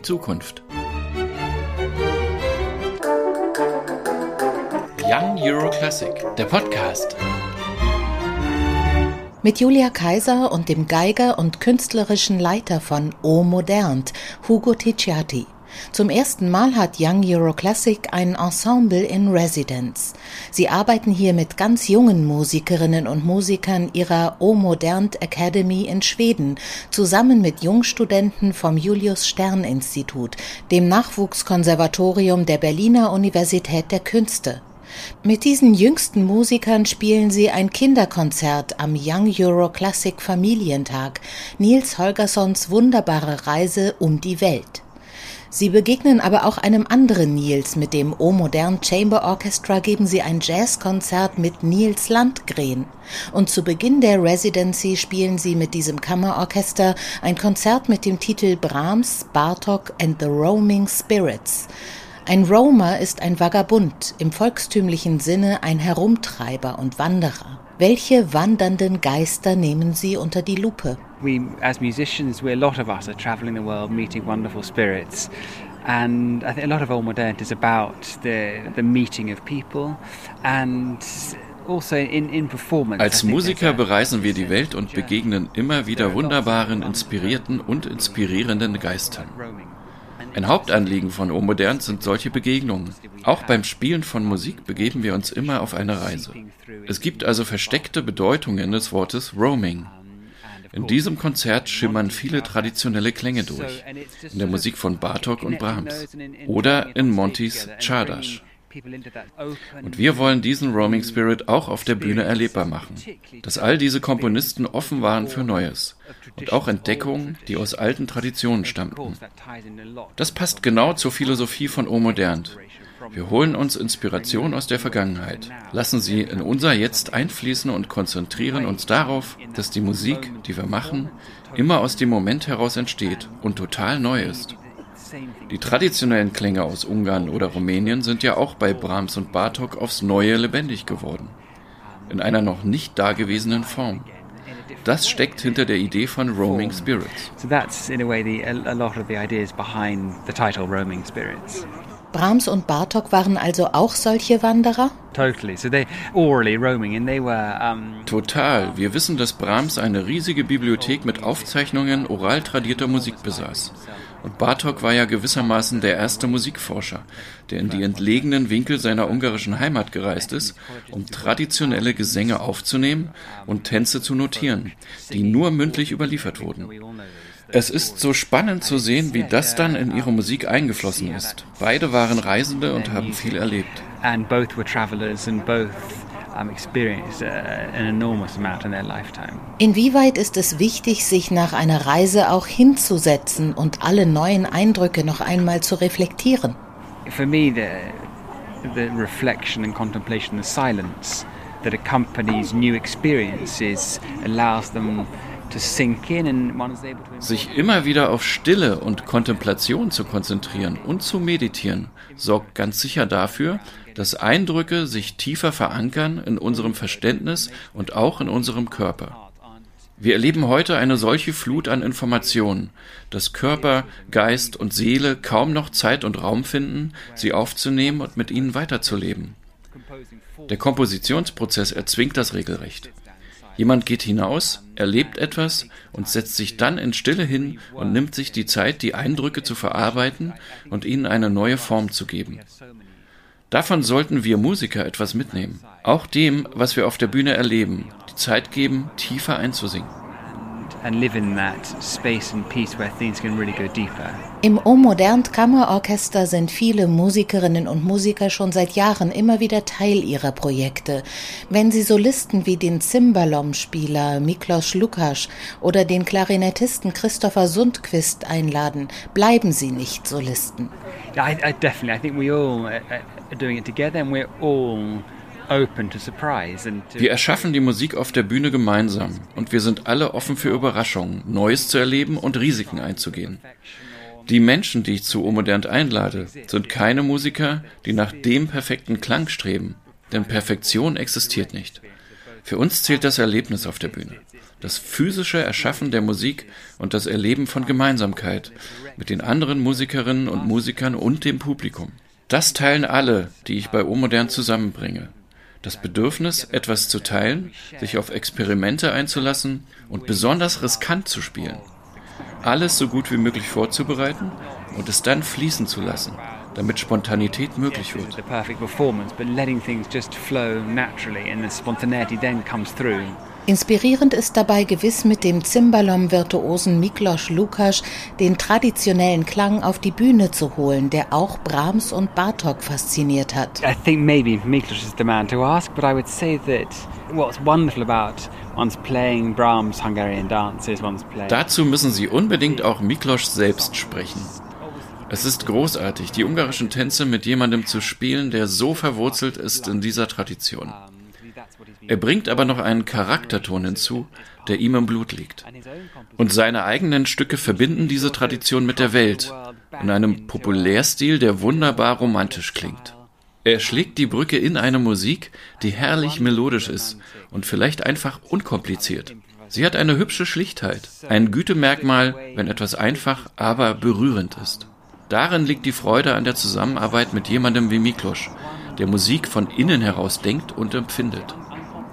die Zukunft. Young Euro Classic, der Podcast. Mit Julia Kaiser und dem Geiger und künstlerischen Leiter von O Modernt, Hugo Ticciati. Zum ersten Mal hat Young Euro Classic ein Ensemble in Residence. Sie arbeiten hier mit ganz jungen Musikerinnen und Musikern ihrer O Modernt Academy in Schweden, zusammen mit Jungstudenten vom Julius Stern Institut, dem Nachwuchskonservatorium der Berliner Universität der Künste. Mit diesen jüngsten Musikern spielen sie ein Kinderkonzert am Young Euro Classic Familientag, Nils Holgerssons wunderbare Reise um die Welt. Sie begegnen aber auch einem anderen Nils. Mit dem O Modern Chamber Orchestra geben sie ein Jazzkonzert mit Nils Landgren. Und zu Beginn der Residency spielen sie mit diesem Kammerorchester ein Konzert mit dem Titel Brahms, Bartok and the Roaming Spirits. Ein Roamer ist ein Vagabund, im volkstümlichen Sinne ein Herumtreiber und Wanderer. Welche wandernden Geister nehmen Sie unter die Lupe? We, as musicians, we a lot of us are traveling the world, meeting wonderful spirits. And I think a lot of Old Modern is about the, the meeting of people and also als Musiker bereisen wir die Welt und begegnen immer wieder wunderbaren, inspirierten und inspirierenden Geistern. Ein Hauptanliegen von O Modern sind solche Begegnungen. Auch beim Spielen von Musik begeben wir uns immer auf eine Reise. Es gibt also versteckte Bedeutungen des Wortes Roaming. In diesem Konzert schimmern viele traditionelle Klänge durch, in der Musik von Bartok und Brahms oder in Montys Czardas. Und wir wollen diesen Roaming Spirit auch auf der Bühne erlebbar machen, dass all diese Komponisten offen waren für Neues und auch Entdeckungen, die aus alten Traditionen stammten. Das passt genau zur Philosophie von O Modern. Wir holen uns Inspiration aus der Vergangenheit, lassen sie in unser Jetzt einfließen und konzentrieren uns darauf, dass die Musik, die wir machen, immer aus dem Moment heraus entsteht und total neu ist. Die traditionellen Klänge aus Ungarn oder Rumänien sind ja auch bei Brahms und Bartok aufs Neue lebendig geworden. In einer noch nicht dagewesenen Form. Das steckt hinter der Idee von Roaming Spirits. So that's in a way the, a lot of the ideas behind the title Roaming Spirits. Brahms und Bartok waren also auch solche Wanderer? Totally. So they orally roaming and they were um Total. Wir wissen, dass Brahms eine riesige Bibliothek mit Aufzeichnungen oral tradierter Musik besaß. Und Bartok war ja gewissermaßen der erste Musikforscher, der in die entlegenen Winkel seiner ungarischen Heimat gereist ist, um traditionelle Gesänge aufzunehmen und Tänze zu notieren, die nur mündlich überliefert wurden. Es ist so spannend zu sehen, wie das dann in ihre Musik eingeflossen ist. Beide waren Reisende und haben viel erlebt. And both were travelers and both Inwieweit ist es wichtig, sich nach einer Reise auch hinzusetzen und alle neuen Eindrücke noch einmal zu reflektieren? For me, the, the reflection and contemplation, the silence that accompanies new experiences allows them sich immer wieder auf Stille und Kontemplation zu konzentrieren und zu meditieren, sorgt ganz sicher dafür, dass Eindrücke sich tiefer verankern in unserem Verständnis und auch in unserem Körper. Wir erleben heute eine solche Flut an Informationen, dass Körper, Geist und Seele kaum noch Zeit und Raum finden, sie aufzunehmen und mit ihnen weiterzuleben. Der Kompositionsprozess erzwingt das regelrecht. Jemand geht hinaus, erlebt etwas und setzt sich dann in Stille hin und nimmt sich die Zeit, die Eindrücke zu verarbeiten und ihnen eine neue Form zu geben. Davon sollten wir Musiker etwas mitnehmen. Auch dem, was wir auf der Bühne erleben, die Zeit geben, tiefer einzusinken Im Omodernt Kammerorchester sind viele Musikerinnen und Musiker schon seit Jahren immer wieder Teil ihrer Projekte. Wenn sie Solisten wie den Zimbalom-Spieler Miklos Lukas oder den Klarinettisten Christopher Sundquist einladen, bleiben sie nicht Solisten. Yeah, I, I definitely. I think we all are doing it together and we're all wir erschaffen die Musik auf der Bühne gemeinsam und wir sind alle offen für Überraschungen, Neues zu erleben und Risiken einzugehen. Die Menschen, die ich zu Omodern einlade, sind keine Musiker, die nach dem perfekten Klang streben, denn Perfektion existiert nicht. Für uns zählt das Erlebnis auf der Bühne, das physische Erschaffen der Musik und das Erleben von Gemeinsamkeit mit den anderen Musikerinnen und Musikern und dem Publikum. Das teilen alle, die ich bei O Modern zusammenbringe. Das Bedürfnis, etwas zu teilen, sich auf Experimente einzulassen und besonders riskant zu spielen. Alles so gut wie möglich vorzubereiten und es dann fließen zu lassen, damit Spontanität möglich wird. Inspirierend ist dabei gewiss mit dem Zimbalom-Virtuosen Miklos Lukas den traditionellen Klang auf die Bühne zu holen, der auch Brahms und Bartok fasziniert hat. I think maybe Miklos is the man to ask, but I would say that what's wonderful about one's playing Brahms Hungarian dances, one's playing Dazu müssen Sie unbedingt auch Miklos selbst sprechen. Es ist großartig, die ungarischen Tänze mit jemandem zu spielen, der so verwurzelt ist in dieser Tradition. Er bringt aber noch einen Charakterton hinzu, der ihm im Blut liegt. Und seine eigenen Stücke verbinden diese Tradition mit der Welt in einem Populärstil, der wunderbar romantisch klingt. Er schlägt die Brücke in eine Musik, die herrlich melodisch ist und vielleicht einfach unkompliziert. Sie hat eine hübsche Schlichtheit, ein Gütemerkmal, wenn etwas einfach, aber berührend ist. Darin liegt die Freude an der Zusammenarbeit mit jemandem wie Miklos, der Musik von innen heraus denkt und empfindet.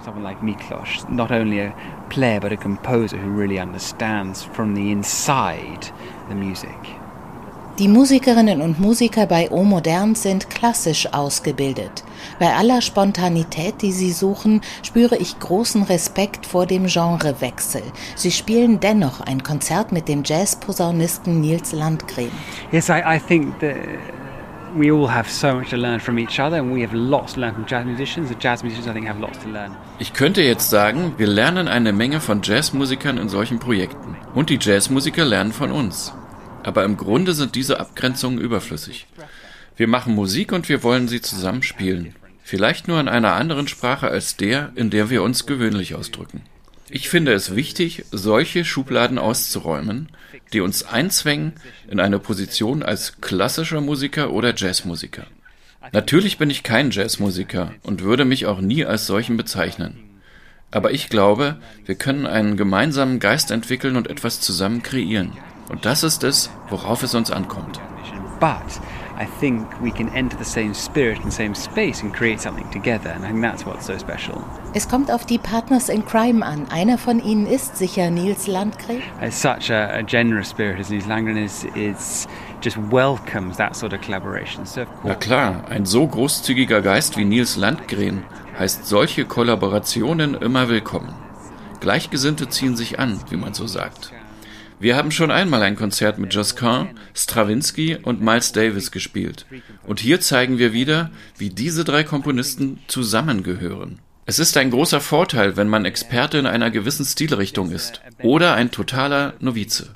Someone like Miklos, not only a player but a composer who really understands from the inside the music. Die Musikerinnen und Musiker bei O Modern sind klassisch ausgebildet. Bei aller Spontanität, die sie suchen, spüre ich großen Respekt vor dem Genrewechsel. Sie spielen dennoch ein Konzert mit dem Jazzposaunisten Nils Landgren. Yes, I, I think that we all have so much to learn from each other and we have lots to learn from jazz musicians. The jazz musicians I think have lots to learn. Ich könnte jetzt sagen, wir lernen eine Menge von Jazzmusikern in solchen Projekten und die Jazzmusiker lernen von uns. Aber im Grunde sind diese Abgrenzungen überflüssig. Wir machen Musik und wir wollen sie zusammen spielen. Vielleicht nur in einer anderen Sprache als der, in der wir uns gewöhnlich ausdrücken. Ich finde es wichtig, solche Schubladen auszuräumen, die uns einzwängen in eine Position als klassischer Musiker oder Jazzmusiker. Natürlich bin ich kein Jazzmusiker und würde mich auch nie als solchen bezeichnen. Aber ich glaube, wir können einen gemeinsamen Geist entwickeln und etwas zusammen kreieren. Und das ist es, worauf es uns ankommt. But I think we can enter the same spirit and same space and create something together. And I think that's what's so special. Es kommt auf die Partners in Crime an. Einer von ihnen ist sicher Nils Landgren. It's such a, a generous spirit as Nils Langren is, is just welcomes that sort of collaboration. So of Na course, klar, ein so großzügiger Geist wie Nils Landgren heißt solche Kollaborationen immer willkommen. Gleichgesinnte ziehen sich an, wie man so sagt. Wir haben schon einmal ein Konzert mit Josquin, Stravinsky und Miles Davis gespielt. Und hier zeigen wir wieder, wie diese drei Komponisten zusammengehören. Es ist ein großer Vorteil, wenn man Experte in einer gewissen Stilrichtung ist oder ein totaler Novize.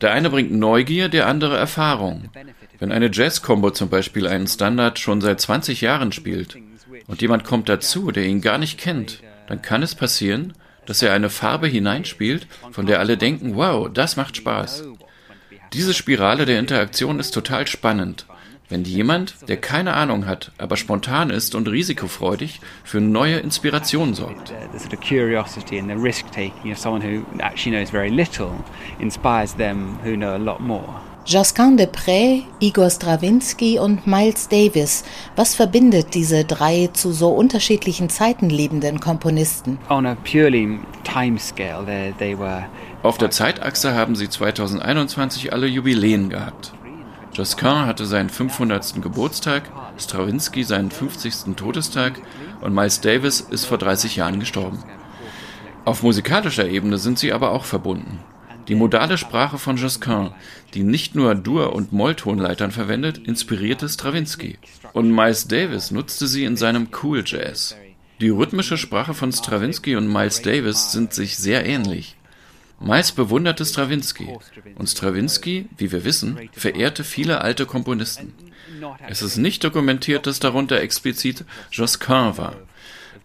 Der eine bringt Neugier, der andere Erfahrung. Wenn eine Jazz-Combo zum Beispiel einen Standard schon seit 20 Jahren spielt und jemand kommt dazu, der ihn gar nicht kennt, dann kann es passieren, dass er eine Farbe hineinspielt, von der alle denken, wow, das macht Spaß. Diese Spirale der Interaktion ist total spannend, wenn jemand, der keine Ahnung hat, aber spontan ist und risikofreudig, für neue Inspirationen sorgt. Josquin de Pré, Igor Stravinsky und Miles Davis. Was verbindet diese drei zu so unterschiedlichen Zeiten lebenden Komponisten? On a purely time scale, they, they were Auf der Zeitachse haben sie 2021 alle Jubiläen gehabt. Josquin hatte seinen 500. Geburtstag, Stravinsky seinen 50. Todestag und Miles Davis ist vor 30 Jahren gestorben. Auf musikalischer Ebene sind sie aber auch verbunden. Die modale Sprache von Josquin, die nicht nur Dur- und Molltonleitern verwendet, inspirierte Stravinsky. Und Miles Davis nutzte sie in seinem Cool Jazz. Die rhythmische Sprache von Stravinsky und Miles Davis sind sich sehr ähnlich. Miles bewunderte Stravinsky und Stravinsky, wie wir wissen, verehrte viele alte Komponisten. Es ist nicht dokumentiert, dass darunter explizit Josquin war.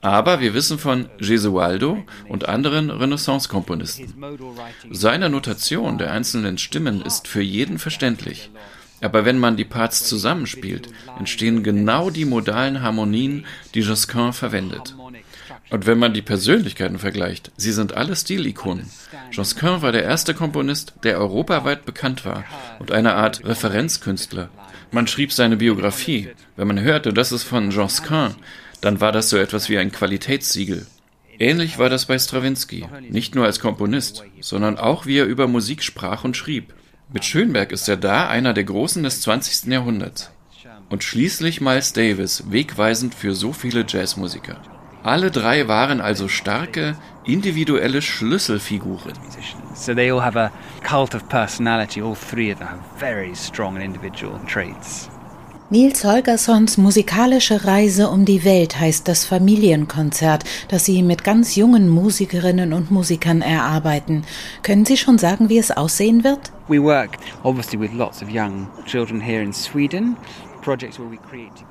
Aber wir wissen von Gesualdo und anderen Renaissance-Komponisten. Seine Notation der einzelnen Stimmen ist für jeden verständlich. Aber wenn man die Parts zusammenspielt, entstehen genau die modalen Harmonien, die Josquin verwendet. Und wenn man die Persönlichkeiten vergleicht, sie sind alle Stilikonen. Josquin war der erste Komponist, der europaweit bekannt war und eine Art Referenzkünstler. Man schrieb seine Biografie. Wenn man hörte, das ist von Josquin, dann war das so etwas wie ein Qualitätssiegel. Ähnlich war das bei Stravinsky, nicht nur als Komponist, sondern auch wie er über Musik sprach und schrieb. Mit Schönberg ist er da einer der Großen des 20. Jahrhunderts. Und schließlich Miles Davis, wegweisend für so viele Jazzmusiker. Alle drei waren also starke, individuelle Schlüsselfiguren. So they all have a cult of personality. All three of them have very strong individual traits. Nils Holgerssons musikalische Reise um die Welt heißt das Familienkonzert, das Sie mit ganz jungen Musikerinnen und Musikern erarbeiten. Können Sie schon sagen, wie es aussehen wird? We work obviously with lots of young children here in Sweden.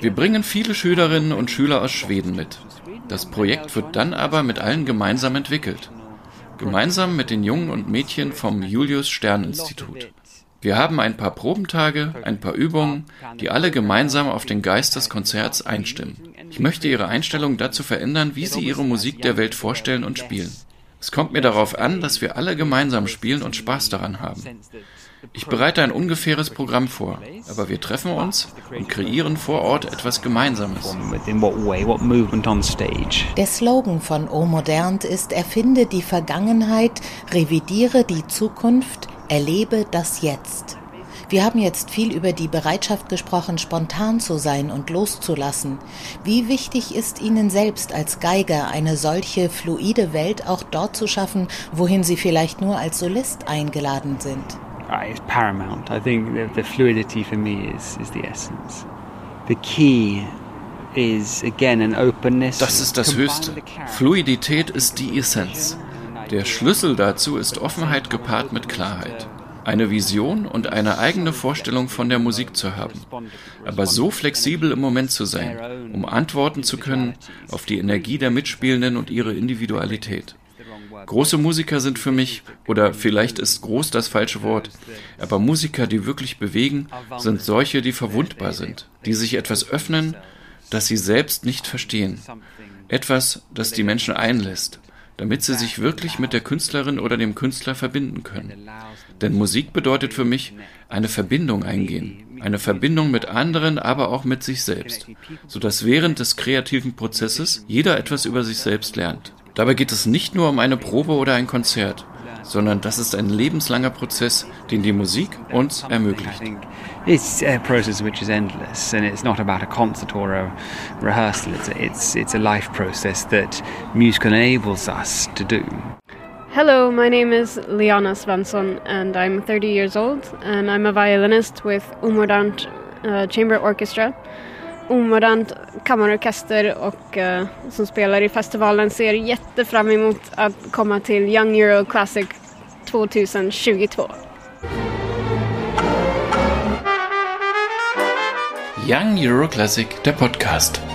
Wir bringen viele Schülerinnen und Schüler aus Schweden mit. Das Projekt wird dann aber mit allen gemeinsam entwickelt. Gemeinsam mit den Jungen und Mädchen vom Julius Stern Institut. Wir haben ein paar Probentage, ein paar Übungen, die alle gemeinsam auf den Geist des Konzerts einstimmen. Ich möchte Ihre Einstellung dazu verändern, wie Sie Ihre Musik der Welt vorstellen und spielen. Es kommt mir darauf an, dass wir alle gemeinsam spielen und Spaß daran haben. Ich bereite ein ungefähres Programm vor, aber wir treffen uns und kreieren vor Ort etwas Gemeinsames. Der Slogan von O Modernt ist Erfinde die Vergangenheit, revidiere die Zukunft, erlebe das Jetzt. Wir haben jetzt viel über die Bereitschaft gesprochen, spontan zu sein und loszulassen. Wie wichtig ist Ihnen selbst als Geiger eine solche fluide Welt auch dort zu schaffen, wohin Sie vielleicht nur als Solist eingeladen sind? It's paramount. I think the, the fluidity for me is, is the essence. The key is again an openness. Das ist das Höchste. Fluidität ist die Essenz. Der Schlüssel dazu ist Offenheit gepaart mit Klarheit eine Vision und eine eigene Vorstellung von der Musik zu haben, aber so flexibel im Moment zu sein, um antworten zu können auf die Energie der Mitspielenden und ihre Individualität. Große Musiker sind für mich, oder vielleicht ist groß das falsche Wort, aber Musiker, die wirklich bewegen, sind solche, die verwundbar sind, die sich etwas öffnen, das sie selbst nicht verstehen. Etwas, das die Menschen einlässt, damit sie sich wirklich mit der Künstlerin oder dem Künstler verbinden können. Denn Musik bedeutet für mich eine Verbindung eingehen, eine Verbindung mit anderen, aber auch mit sich selbst, sodass während des kreativen Prozesses jeder etwas über sich selbst lernt. Dabei geht es nicht nur um eine Probe oder ein Konzert, sondern das ist ein lebenslanger Prozess, den die Musik uns ermöglicht. It's a process which is endless, and it's not about a concert or a rehearsal. It's a, it's, it's a life process that music enables us to do. Hello, my name is Liana Svensson, and I'm 30 years old, and I'm a violinist with Omodant uh, Chamber Orchestra. Omodernt kammarorkester och uh, som spelar i festivalen ser jättefram emot att komma till Young Euro Classic 2022. Young Euro Classic, der Podcast.